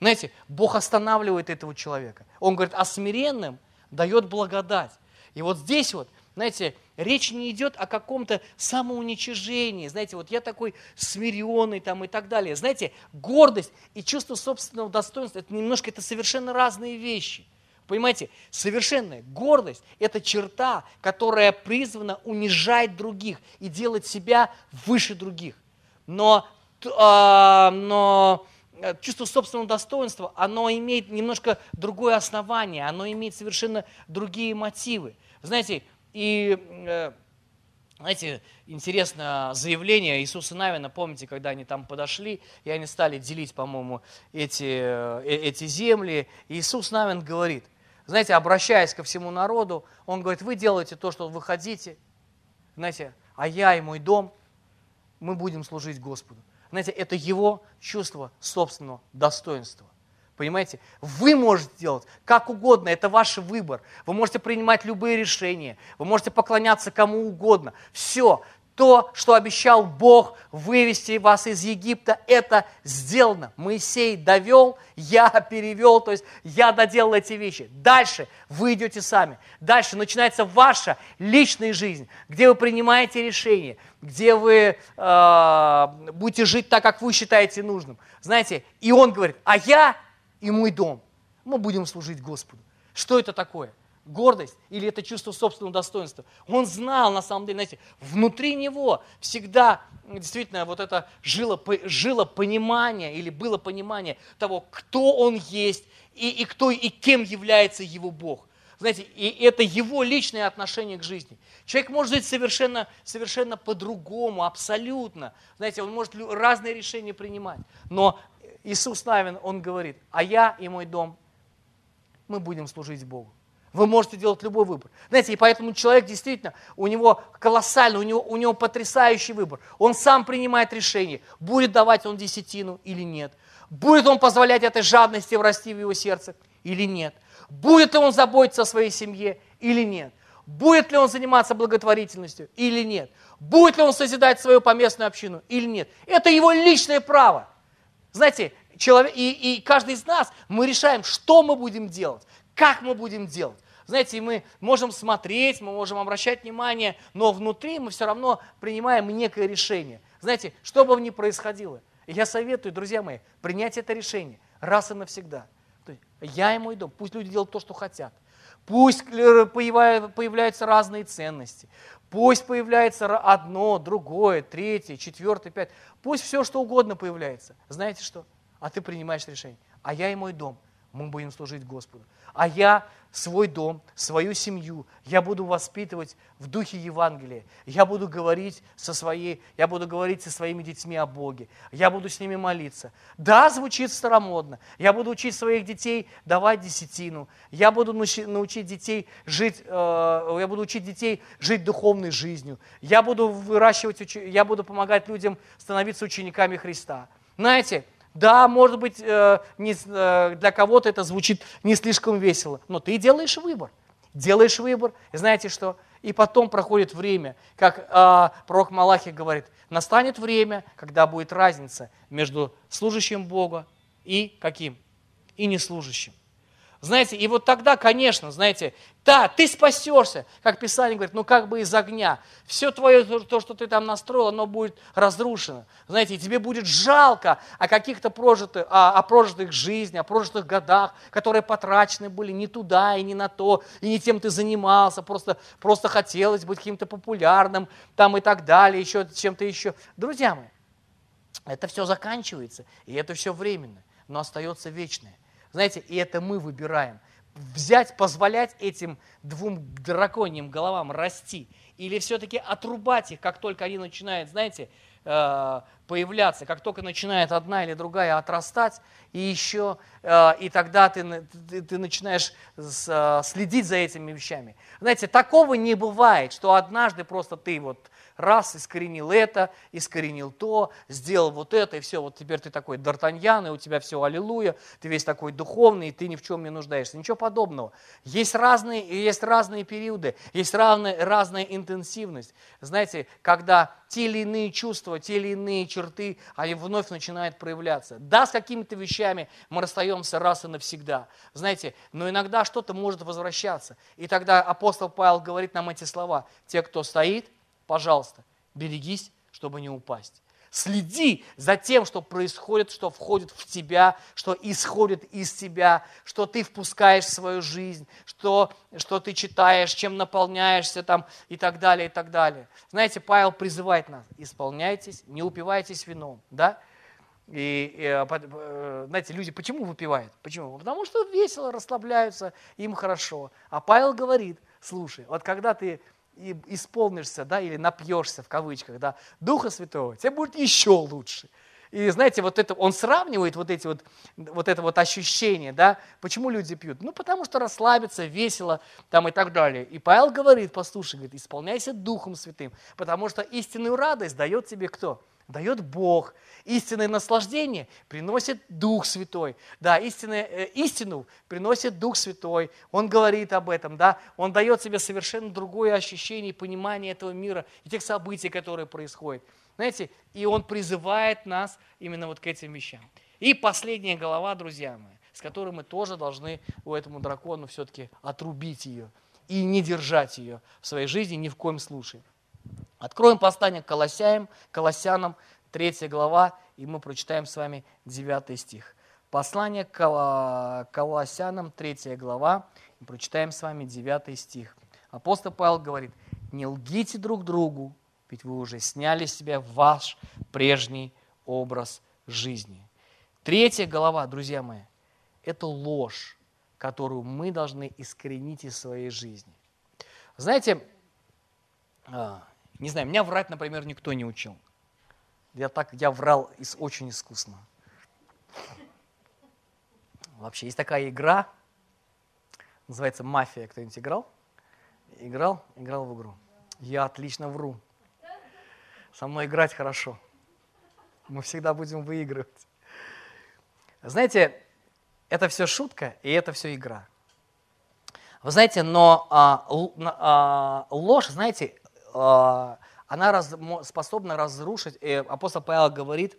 Знаете, Бог останавливает этого человека. Он говорит, а смиренным дает благодать. И вот здесь вот, знаете, Речь не идет о каком-то самоуничижении. Знаете, вот я такой смиренный там и так далее. Знаете, гордость и чувство собственного достоинства, это немножко, это совершенно разные вещи. Понимаете, совершенная гордость – это черта, которая призвана унижать других и делать себя выше других. Но, э, но чувство собственного достоинства, оно имеет немножко другое основание, оно имеет совершенно другие мотивы. Знаете, и, э, знаете, интересно заявление Иисуса Навина, помните, когда они там подошли, и они стали делить, по-моему, эти, э, эти земли. Иисус Навин говорит, знаете, обращаясь ко всему народу, он говорит, вы делаете то, что вы хотите, знаете, а я и мой дом, мы будем служить Господу. Знаете, это его чувство собственного достоинства. Понимаете? Вы можете делать как угодно, это ваш выбор. Вы можете принимать любые решения, вы можете поклоняться кому угодно. Все, то, что обещал Бог вывести вас из Египта, это сделано. Моисей довел, я перевел, то есть я доделал эти вещи. Дальше вы идете сами. Дальше начинается ваша личная жизнь, где вы принимаете решения, где вы э, будете жить так, как вы считаете нужным. Знаете, и он говорит, а я и мой дом. Мы будем служить Господу. Что это такое? Гордость или это чувство собственного достоинства? Он знал, на самом деле, знаете, внутри него всегда действительно вот это жило, жило понимание или было понимание того, кто он есть и, и кто и кем является его Бог. Знаете, и это его личное отношение к жизни. Человек может жить совершенно, совершенно по-другому, абсолютно. Знаете, он может разные решения принимать. Но Иисус Навин, он говорит, а я и мой дом, мы будем служить Богу. Вы можете делать любой выбор. Знаете, и поэтому человек действительно, у него колоссальный, у него, у него потрясающий выбор. Он сам принимает решение, будет давать он десятину или нет. Будет он позволять этой жадности врасти в его сердце или нет. Будет ли он заботиться о своей семье или нет. Будет ли он заниматься благотворительностью или нет. Будет ли он созидать свою поместную общину или нет. Это его личное право. Знаете, человек, и, и каждый из нас, мы решаем, что мы будем делать, как мы будем делать. Знаете, мы можем смотреть, мы можем обращать внимание, но внутри мы все равно принимаем некое решение. Знаете, что бы ни происходило, я советую, друзья мои, принять это решение раз и навсегда. То есть, я и мой дом, пусть люди делают то, что хотят. Пусть появляются разные ценности. Пусть появляется одно, другое, третье, четвертое, пятое. Пусть все, что угодно появляется. Знаете что? А ты принимаешь решение. А я и мой дом, мы будем служить Господу. А я свой дом, свою семью, я буду воспитывать в духе Евангелия. Я буду говорить со своей, я буду говорить со своими детьми о Боге. Я буду с ними молиться. Да, звучит старомодно. Я буду учить своих детей давать десятину. Я буду научить детей жить, э, я буду учить детей жить духовной жизнью. Я буду выращивать, я буду помогать людям становиться учениками Христа. Знаете, да, может быть, э, э, для кого-то это звучит не слишком весело, но ты делаешь выбор. Делаешь выбор, и знаете что? И потом проходит время, как э, пророк Малахи говорит, настанет время, когда будет разница между служащим Бога и каким? И неслужащим. Знаете, и вот тогда, конечно, знаете, да, ты спасешься, как Писание говорит, ну как бы из огня. Все твое, то, что ты там настроил, оно будет разрушено. Знаете, тебе будет жалко о каких-то прожитых, о, о прожитых жизни, о прожитых годах, которые потрачены были не туда и не на то, и не тем ты занимался, просто, просто хотелось быть каким-то популярным там и так далее, еще чем-то еще. Друзья мои, это все заканчивается, и это все временно, но остается вечное. Знаете, и это мы выбираем. Взять, позволять этим двум драконьим головам расти или все-таки отрубать их, как только они начинают, знаете, э, появляться, как только начинает одна или другая отрастать, и еще, э, и тогда ты, ты, ты начинаешь э, следить за этими вещами. Знаете, такого не бывает, что однажды просто ты вот раз, искоренил это, искоренил то, сделал вот это, и все, вот теперь ты такой Д'Артаньян, и у тебя все аллилуйя, ты весь такой духовный, и ты ни в чем не нуждаешься. Ничего подобного. Есть разные, есть разные периоды, есть разная, разная интенсивность. Знаете, когда те или иные чувства, те или иные черты, они вновь начинают проявляться. Да, с какими-то вещами мы расстаемся раз и навсегда. Знаете, но иногда что-то может возвращаться. И тогда апостол Павел говорит нам эти слова. Те, кто стоит, пожалуйста, берегись, чтобы не упасть. Следи за тем, что происходит, что входит в тебя, что исходит из тебя, что ты впускаешь в свою жизнь, что, что ты читаешь, чем наполняешься там и так далее, и так далее. Знаете, Павел призывает нас, исполняйтесь, не упивайтесь вином, да? И, и э, э, знаете, люди почему выпивают? Почему? Потому что весело, расслабляются, им хорошо. А Павел говорит, слушай, вот когда ты и исполнишься, да, или напьешься, в кавычках, да, Духа Святого, тебе будет еще лучше. И знаете, вот это, он сравнивает вот эти вот, вот это вот ощущение, да, почему люди пьют? Ну, потому что расслабиться, весело, там и так далее. И Павел говорит, послушай, говорит, исполняйся Духом Святым, потому что истинную радость дает тебе кто? Дает Бог. Истинное наслаждение приносит Дух Святой. Да, истинное, э, истину приносит Дух Святой. Он говорит об этом, да. Он дает себе совершенно другое ощущение и понимание этого мира и тех событий, которые происходят. Знаете, и он призывает нас именно вот к этим вещам. И последняя голова, друзья мои, с которой мы тоже должны у этому дракону все-таки отрубить ее и не держать ее в своей жизни ни в коем случае. Откроем послание к Колоссянам, Колоссянам, 3 глава, и мы прочитаем с вами 9 стих. Послание к Колоссянам, 3 глава, и прочитаем с вами 9 стих. Апостол Павел говорит, не лгите друг другу, ведь вы уже сняли с себя ваш прежний образ жизни. Третья глава, друзья мои, это ложь, которую мы должны искоренить из своей жизни. Знаете, а, не знаю, меня врать, например, никто не учил. Я так, я врал из, очень искусно. Вообще, есть такая игра, называется «Мафия». Кто-нибудь играл? Играл? Играл в игру. Я отлично вру. Со мной играть хорошо. Мы всегда будем выигрывать. Знаете, это все шутка, и это все игра. Вы знаете, но а, а, ложь, знаете, она раз, способна разрушить, и апостол Павел говорит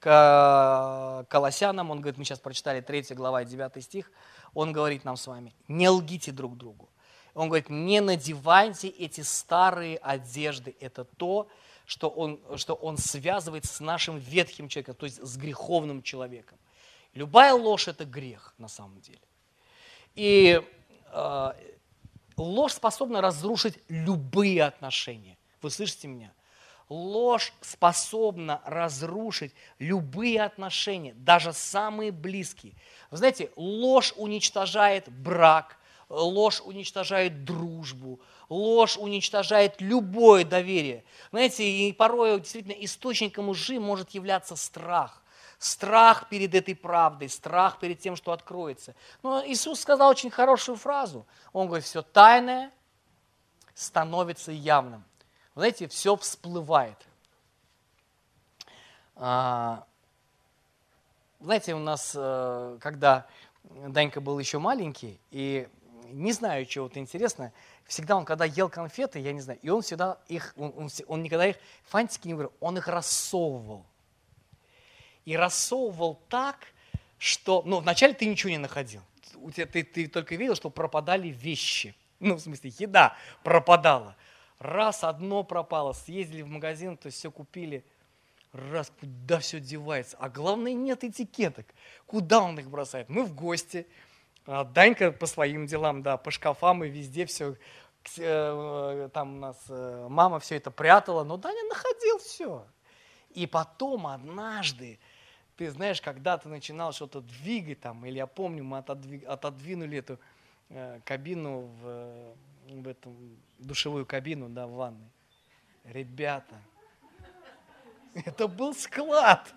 к Колоссянам, он говорит, мы сейчас прочитали 3 глава 9 стих, он говорит нам с вами, не лгите друг другу. Он говорит, не надевайте эти старые одежды, это то, что он, что он связывает с нашим ветхим человеком, то есть с греховным человеком. Любая ложь – это грех на самом деле. И э, ложь способна разрушить любые отношения. Вы слышите меня? Ложь способна разрушить любые отношения, даже самые близкие. Вы знаете, ложь уничтожает брак, ложь уничтожает дружбу, ложь уничтожает любое доверие. Знаете, и порой действительно источником лжи может являться страх. Страх перед этой правдой, страх перед тем, что откроется. Но Иисус сказал очень хорошую фразу. Он говорит, все тайное становится явным. Знаете, все всплывает. А, знаете, у нас, э, когда Данька был еще маленький, и не знаю, чего-то интересное, всегда он, когда ел конфеты, я не знаю, и он всегда их, он, он, он никогда их, фантики не говорил, он их рассовывал. И рассовывал так, что, ну, вначале ты ничего не находил. У тебя, ты, ты только видел, что пропадали вещи. Ну, в смысле, еда пропадала. Раз одно пропало, съездили в магазин, то все купили, раз, куда все девается. А главное, нет этикеток. Куда он их бросает? Мы в гости, а Данька по своим делам, да, по шкафам и везде все, э, там у нас э, мама все это прятала, но Даня находил все. И потом однажды, ты знаешь, когда ты начинал что-то двигать там, или я помню, мы отодвинули эту э, кабину в, в этом душевую кабину, да, в ванной. Ребята, это был склад.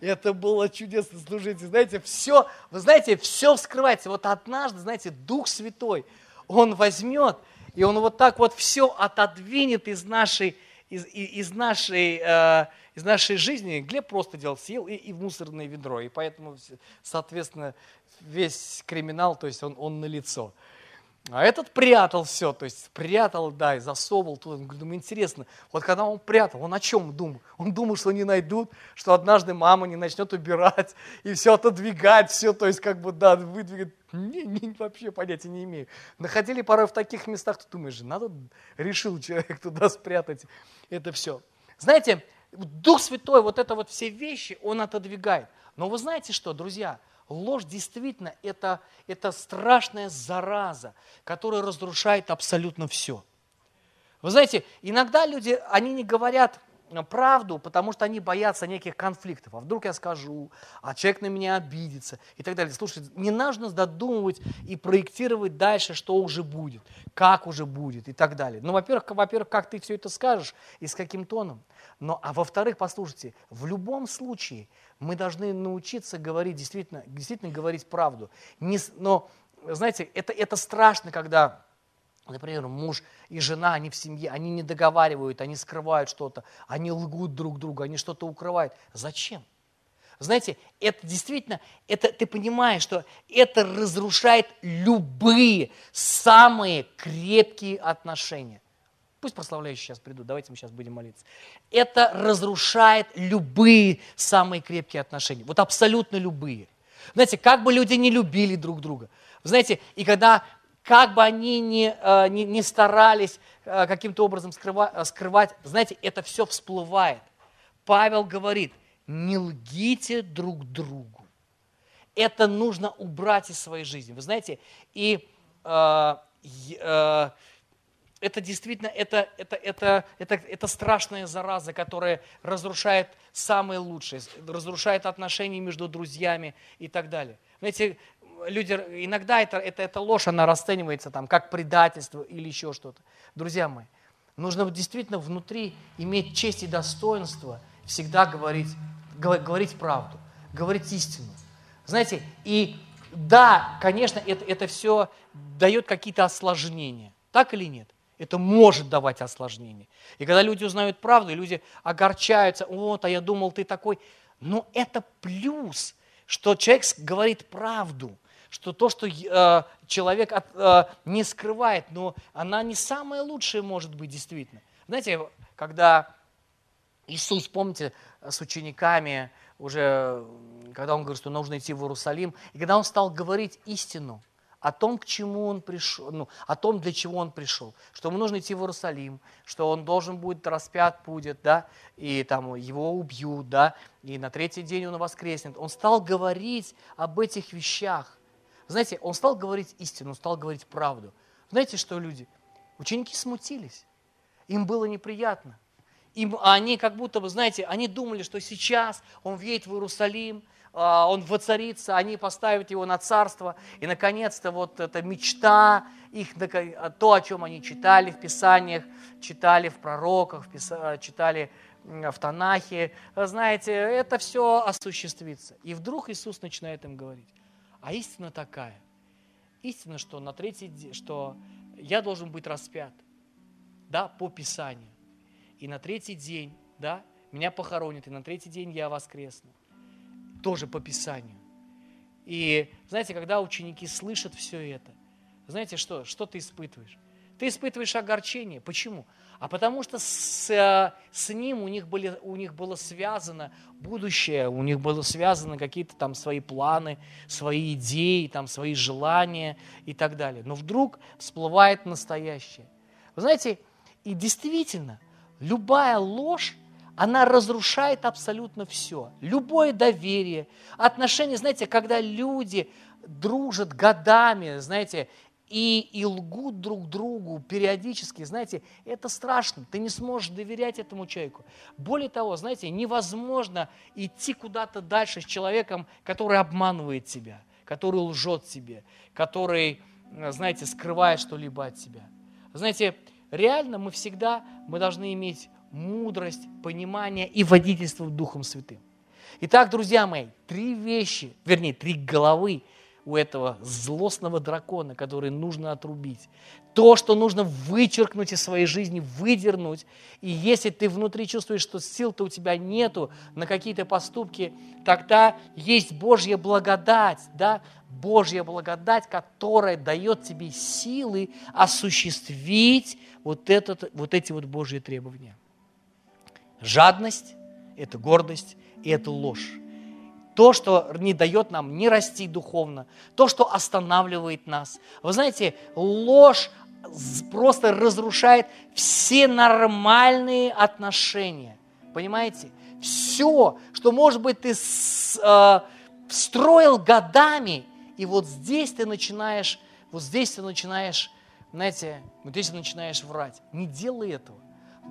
Это было чудесно, слушайте, знаете, все, вы знаете, все вскрывается. Вот однажды, знаете, Дух Святой, Он возьмет, и Он вот так вот все отодвинет из нашей, из, из нашей, э, из нашей жизни. Глеб просто делал, съел и, и в мусорное ведро. И поэтому, соответственно, весь криминал, то есть он, он на лицо. А этот прятал все, то есть прятал, да, и засовывал туда. Думаю, интересно, вот когда он прятал, он о чем думал? Он думал, что не найдут, что однажды мама не начнет убирать и все отодвигать, все, то есть как бы, да, выдвигать. Не, не, вообще понятия не имею. Находили порой в таких местах, ты думаешь, надо, решил человек туда спрятать это все. Знаете, Дух Святой вот это вот все вещи, он отодвигает. Но вы знаете что, друзья, Ложь действительно это, это страшная зараза, которая разрушает абсолютно все. Вы знаете, иногда люди, они не говорят правду, потому что они боятся неких конфликтов. А вдруг я скажу, а человек на меня обидится и так далее. Слушайте, не нужно додумывать и проектировать дальше, что уже будет, как уже будет и так далее. Ну, во-первых, во-первых, как ты все это скажешь и с каким тоном. Но, а во-вторых, послушайте, в любом случае мы должны научиться говорить, действительно, действительно говорить правду. Не, но, знаете, это, это страшно, когда, например, муж и жена, они в семье, они не договаривают, они скрывают что-то, они лгут друг другу, они что-то укрывают. Зачем? Знаете, это действительно, это, ты понимаешь, что это разрушает любые самые крепкие отношения. Пусть прославляющие сейчас придут, давайте мы сейчас будем молиться. Это разрушает любые самые крепкие отношения, вот абсолютно любые. Знаете, как бы люди не любили друг друга, знаете, и когда, как бы они не, э, не, не старались э, каким-то образом скрывать, э, скрывать, знаете, это все всплывает. Павел говорит, не лгите друг другу. Это нужно убрать из своей жизни. Вы знаете, и э, э, это действительно, это, это, это, это, это страшная зараза, которая разрушает самые лучшие, разрушает отношения между друзьями и так далее. Знаете, люди, иногда это, это, эта ложь, она расценивается там, как предательство или еще что-то. Друзья мои, нужно действительно внутри иметь честь и достоинство, всегда говорить, говорить правду, говорить истину. Знаете, и да, конечно, это, это все дает какие-то осложнения. Так или нет? Это может давать осложнения. И когда люди узнают правду, люди огорчаются, вот, а я думал, ты такой. Но это плюс, что человек говорит правду, что то, что э, человек от, э, не скрывает, но она не самая лучшая может быть действительно. Знаете, когда Иисус, помните, с учениками уже, когда он говорит, что нужно идти в Иерусалим, и когда он стал говорить истину, о том, к чему он пришел, ну, о том, для чего он пришел, что ему нужно идти в Иерусалим, что он должен будет распят будет, да, и там его убьют, да, и на третий день он воскреснет. Он стал говорить об этих вещах. Знаете, он стал говорить истину, он стал говорить правду. Знаете что, люди? Ученики смутились. Им было неприятно. Им, они как будто бы, знаете, они думали, что сейчас он въедет в Иерусалим, а, он воцарится, они поставят его на царство, и наконец-то вот эта мечта, их, то, о чем они читали в Писаниях, читали в пророках, читали в Танахе, знаете, это все осуществится. И вдруг Иисус начинает им говорить. А истина такая. Истина, что на третий день, что я должен быть распят, да, по Писанию. И на третий день, да, меня похоронят, и на третий день я воскресну. Тоже по Писанию. И знаете, когда ученики слышат все это, знаете что, что ты испытываешь? Ты испытываешь огорчение. Почему? а потому что с, э, с ним у них, были, у них было связано будущее, у них было связано какие-то там свои планы, свои идеи, там свои желания и так далее. Но вдруг всплывает настоящее. Вы знаете, и действительно, любая ложь, она разрушает абсолютно все. Любое доверие, отношения, знаете, когда люди дружат годами, знаете, и, и лгут друг другу периодически, знаете, это страшно, ты не сможешь доверять этому человеку. Более того, знаете, невозможно идти куда-то дальше с человеком, который обманывает тебя, который лжет тебе, который, знаете, скрывает что-либо от тебя. Знаете, реально мы всегда, мы должны иметь мудрость, понимание и водительство Духом Святым. Итак, друзья мои, три вещи, вернее, три головы – у этого злостного дракона, который нужно отрубить. То, что нужно вычеркнуть из своей жизни, выдернуть. И если ты внутри чувствуешь, что сил-то у тебя нету на какие-то поступки, тогда есть Божья благодать, да? Божья благодать, которая дает тебе силы осуществить вот, этот, вот эти вот Божьи требования. Жадность – это гордость, и это ложь то, что не дает нам не расти духовно, то, что останавливает нас. Вы знаете, ложь просто разрушает все нормальные отношения. Понимаете? Все, что, может быть, ты э, строил годами, и вот здесь ты начинаешь, вот здесь ты начинаешь, знаете, вот здесь ты начинаешь врать. Не делай этого.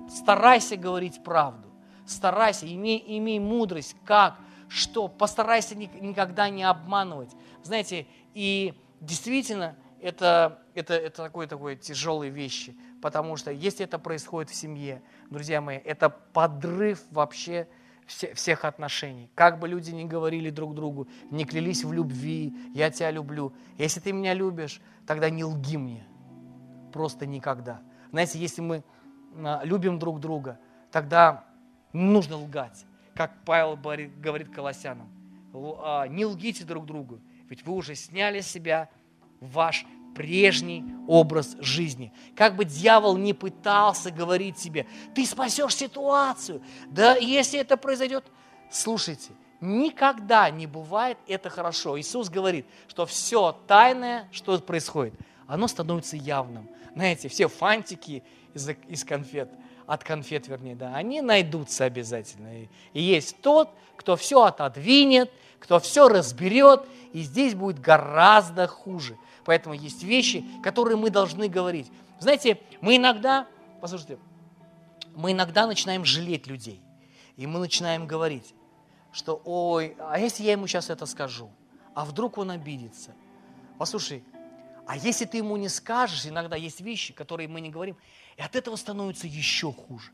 Старайся говорить правду. Старайся, имей, имей мудрость, как что постарайся никогда не обманывать. Знаете, и действительно, это, это, это такой, такой тяжелые вещи, потому что если это происходит в семье, друзья мои, это подрыв вообще всех отношений. Как бы люди ни говорили друг другу, не клялись в любви, я тебя люблю. Если ты меня любишь, тогда не лги мне. Просто никогда. Знаете, если мы любим друг друга, тогда нужно лгать как Павел говорит колоссянам, а, не лгите друг другу, ведь вы уже сняли с себя ваш прежний образ жизни. Как бы дьявол не пытался говорить себе, ты спасешь ситуацию, да если это произойдет, слушайте, никогда не бывает это хорошо. Иисус говорит, что все тайное, что происходит, оно становится явным. Знаете, все фантики из, из конфет – от конфет, вернее, да, они найдутся обязательно. И есть тот, кто все отодвинет, кто все разберет, и здесь будет гораздо хуже. Поэтому есть вещи, которые мы должны говорить. Знаете, мы иногда, послушайте, мы иногда начинаем жалеть людей, и мы начинаем говорить, что, ой, а если я ему сейчас это скажу, а вдруг он обидится? Послушай, а если ты ему не скажешь, иногда есть вещи, которые мы не говорим, и от этого становится еще хуже.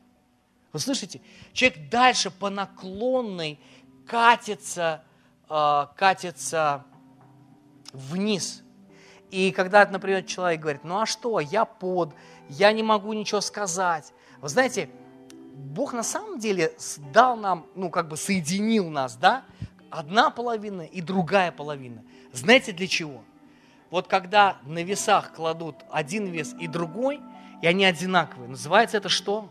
Вы слышите? Человек дальше по наклонной катится, э, катится вниз. И когда, например, человек говорит, ну а что, я под, я не могу ничего сказать. Вы знаете, Бог на самом деле дал нам, ну как бы соединил нас, да? Одна половина и другая половина. Знаете для чего? Вот когда на весах кладут один вес и другой – и они одинаковые. Называется это что?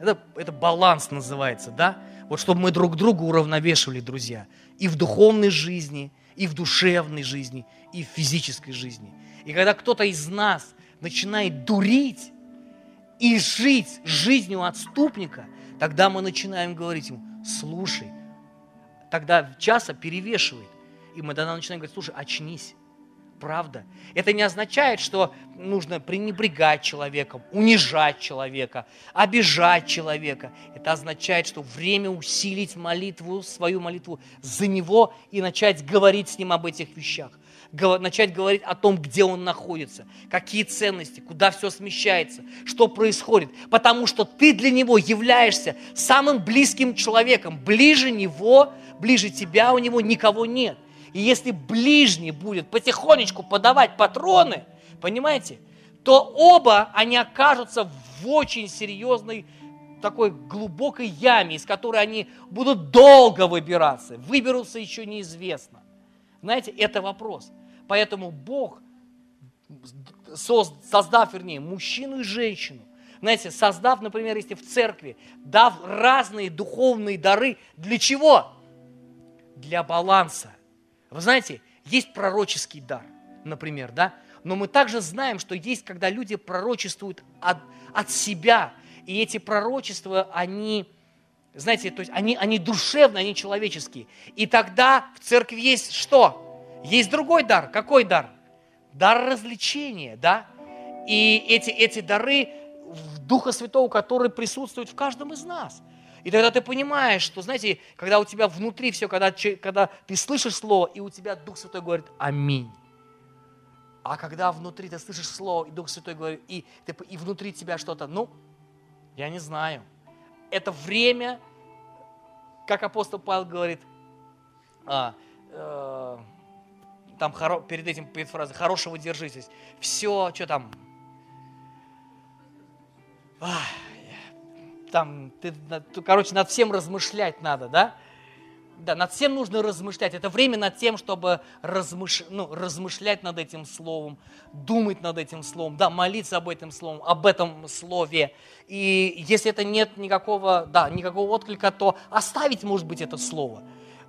Это, это баланс называется, да? Вот чтобы мы друг друга уравновешивали, друзья. И в духовной жизни, и в душевной жизни, и в физической жизни. И когда кто-то из нас начинает дурить и жить жизнью отступника, тогда мы начинаем говорить ему, слушай, тогда часа перевешивает. И мы тогда начинаем говорить, слушай, очнись, Правда? Это не означает, что нужно пренебрегать человеком, унижать человека, обижать человека. Это означает, что время усилить молитву, свою молитву за него и начать говорить с ним об этих вещах. Начать говорить о том, где он находится, какие ценности, куда все смещается, что происходит. Потому что ты для него являешься самым близким человеком. Ближе него, ближе тебя у него никого нет. И если ближний будет потихонечку подавать патроны, понимаете, то оба они окажутся в очень серьезной такой глубокой яме, из которой они будут долго выбираться. Выберутся еще неизвестно. Знаете, это вопрос. Поэтому Бог, создав, вернее, мужчину и женщину, знаете, создав, например, если в церкви, дав разные духовные дары, для чего? Для баланса. Вы знаете, есть пророческий дар, например, да? Но мы также знаем, что есть, когда люди пророчествуют от, от себя. И эти пророчества, они, знаете, то есть они, они душевные, они человеческие. И тогда в церкви есть что? Есть другой дар. Какой дар? Дар развлечения, да? И эти, эти дары Духа Святого, который присутствует в каждом из нас – и тогда ты понимаешь, что, знаете, когда у тебя внутри все, когда, когда ты слышишь слово, и у тебя Дух Святой говорит «Аминь». А когда внутри ты слышишь слово, и Дух Святой говорит, и, ты, и внутри тебя что-то, ну, я не знаю. Это время, как апостол Павел говорит, а, э, там хоро, перед этим, перед фразой, хорошего держитесь. Все, что там, ах, там, ты, короче, над всем размышлять надо, да? Да, над всем нужно размышлять. Это время над тем, чтобы размыш... ну, размышлять над этим словом, думать над этим словом, да, молиться об этом словом, об этом слове. И если это нет никакого, да, никакого отклика, то оставить, может быть, это слово.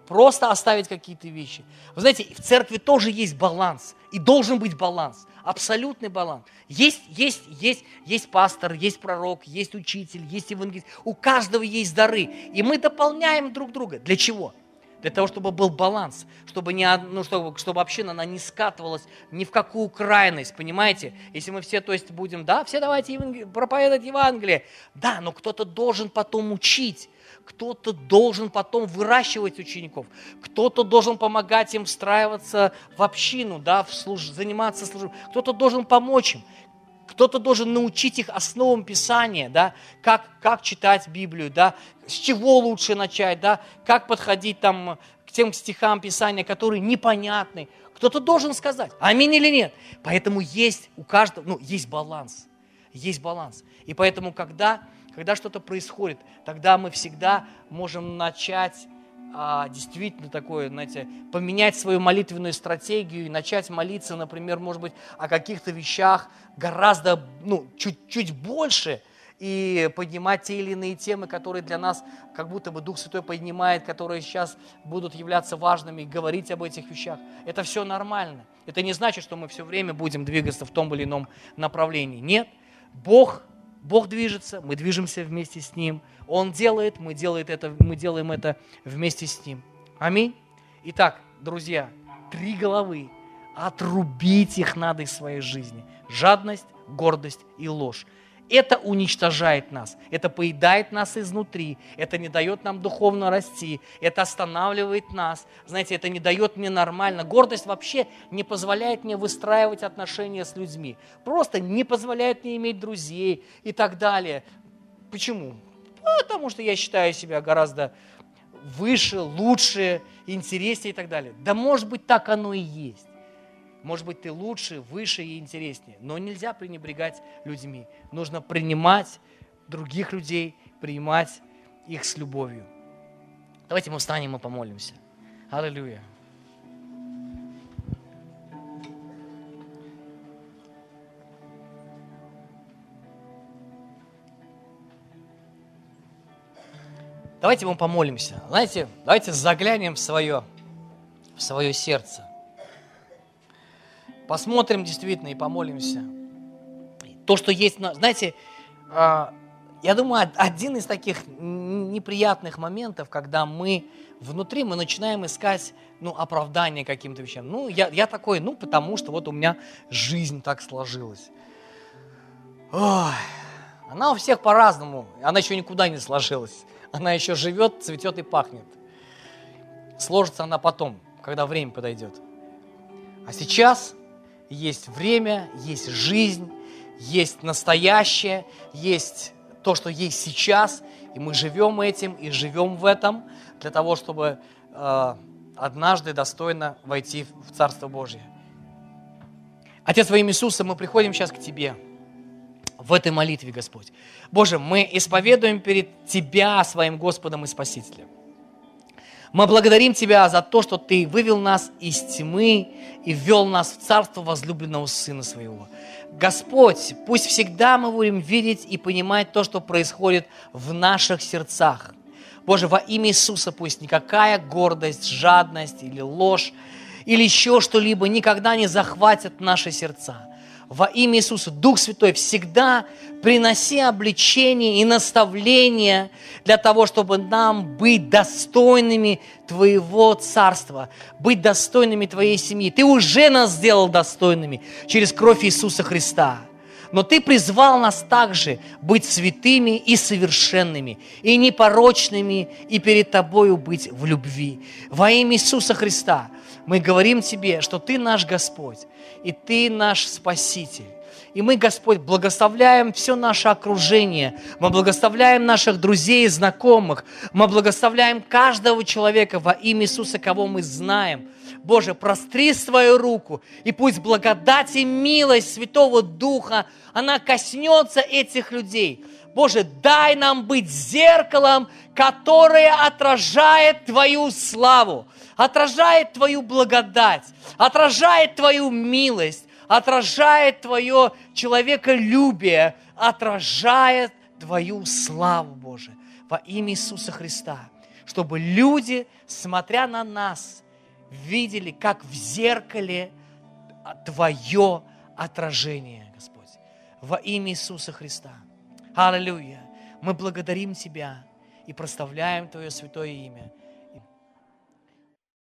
Просто оставить какие-то вещи. Вы знаете, в церкви тоже есть баланс. И должен быть баланс абсолютный баланс. Есть, есть, есть, есть пастор, есть пророк, есть учитель, есть евангелист. У каждого есть дары. И мы дополняем друг друга. Для чего? Для того, чтобы был баланс, чтобы, не, ну, чтобы, чтобы община она не скатывалась ни в какую крайность, понимаете? Если мы все, то есть, будем, да, все давайте проповедовать Евангелие, да, но кто-то должен потом учить, кто-то должен потом выращивать учеников, кто-то должен помогать им встраиваться в общину, да, в служ... заниматься службой, кто-то должен помочь им, кто-то должен научить их основам Писания, да, как, как читать Библию, да, с чего лучше начать, да, как подходить там к тем стихам Писания, которые непонятны. Кто-то должен сказать, аминь или нет. Поэтому есть у каждого, ну, есть баланс, есть баланс. И поэтому, когда когда что-то происходит, тогда мы всегда можем начать а, действительно такое, знаете, поменять свою молитвенную стратегию и начать молиться, например, может быть, о каких-то вещах гораздо, ну, чуть-чуть больше, и поднимать те или иные темы, которые для нас как будто бы Дух Святой поднимает, которые сейчас будут являться важными, говорить об этих вещах. Это все нормально. Это не значит, что мы все время будем двигаться в том или ином направлении. Нет, Бог Бог движется, мы движемся вместе с Ним. Он делает, мы, делает это, мы делаем это вместе с Ним. Аминь. Итак, друзья, три головы. Отрубить их надо из своей жизни. Жадность, гордость и ложь. Это уничтожает нас, это поедает нас изнутри, это не дает нам духовно расти, это останавливает нас. Знаете, это не дает мне нормально. Гордость вообще не позволяет мне выстраивать отношения с людьми. Просто не позволяет мне иметь друзей и так далее. Почему? Потому что я считаю себя гораздо выше, лучше, интереснее и так далее. Да может быть так оно и есть. Может быть, ты лучше, выше и интереснее. Но нельзя пренебрегать людьми. Нужно принимать других людей, принимать их с любовью. Давайте мы встанем и помолимся. Аллилуйя. Давайте мы помолимся. Знаете, давайте заглянем в свое, в свое сердце. Посмотрим действительно и помолимся. То, что есть, знаете, а, я думаю, один из таких неприятных моментов, когда мы внутри мы начинаем искать ну, оправдание каким-то вещам. Ну, я, я такой, ну, потому что вот у меня жизнь так сложилась. Ой, она у всех по-разному, она еще никуда не сложилась. Она еще живет, цветет и пахнет. Сложится она потом, когда время подойдет. А сейчас есть время, есть жизнь, есть настоящее, есть то, что есть сейчас, и мы живем этим и живем в этом для того, чтобы э, однажды достойно войти в Царство Божье. Отец, во имя Иисуса, мы приходим сейчас к Тебе в этой молитве, Господь. Боже, мы исповедуем перед Тебя своим Господом и Спасителем. Мы благодарим Тебя за то, что Ты вывел нас из тьмы и ввел нас в царство возлюбленного Сына Своего. Господь, пусть всегда мы будем видеть и понимать то, что происходит в наших сердцах. Боже, во имя Иисуса пусть никакая гордость, жадность или ложь, или еще что-либо никогда не захватят наши сердца во имя Иисуса, Дух Святой, всегда приноси обличение и наставление для того, чтобы нам быть достойными Твоего Царства, быть достойными Твоей семьи. Ты уже нас сделал достойными через кровь Иисуса Христа. Но Ты призвал нас также быть святыми и совершенными, и непорочными, и перед Тобою быть в любви. Во имя Иисуса Христа мы говорим Тебе, что Ты наш Господь, и Ты наш Спаситель. И мы, Господь, благословляем все наше окружение, мы благословляем наших друзей и знакомых, мы благословляем каждого человека во имя Иисуса, кого мы знаем. Боже, простри свою руку, и пусть благодать и милость Святого Духа, она коснется этих людей. Боже, дай нам быть зеркалом, которое отражает Твою славу отражает Твою благодать, отражает Твою милость, отражает Твое человеколюбие, отражает Твою славу, Боже, во имя Иисуса Христа, чтобы люди, смотря на нас, видели, как в зеркале Твое отражение, Господь, во имя Иисуса Христа. Аллилуйя! Мы благодарим Тебя и прославляем Твое святое имя.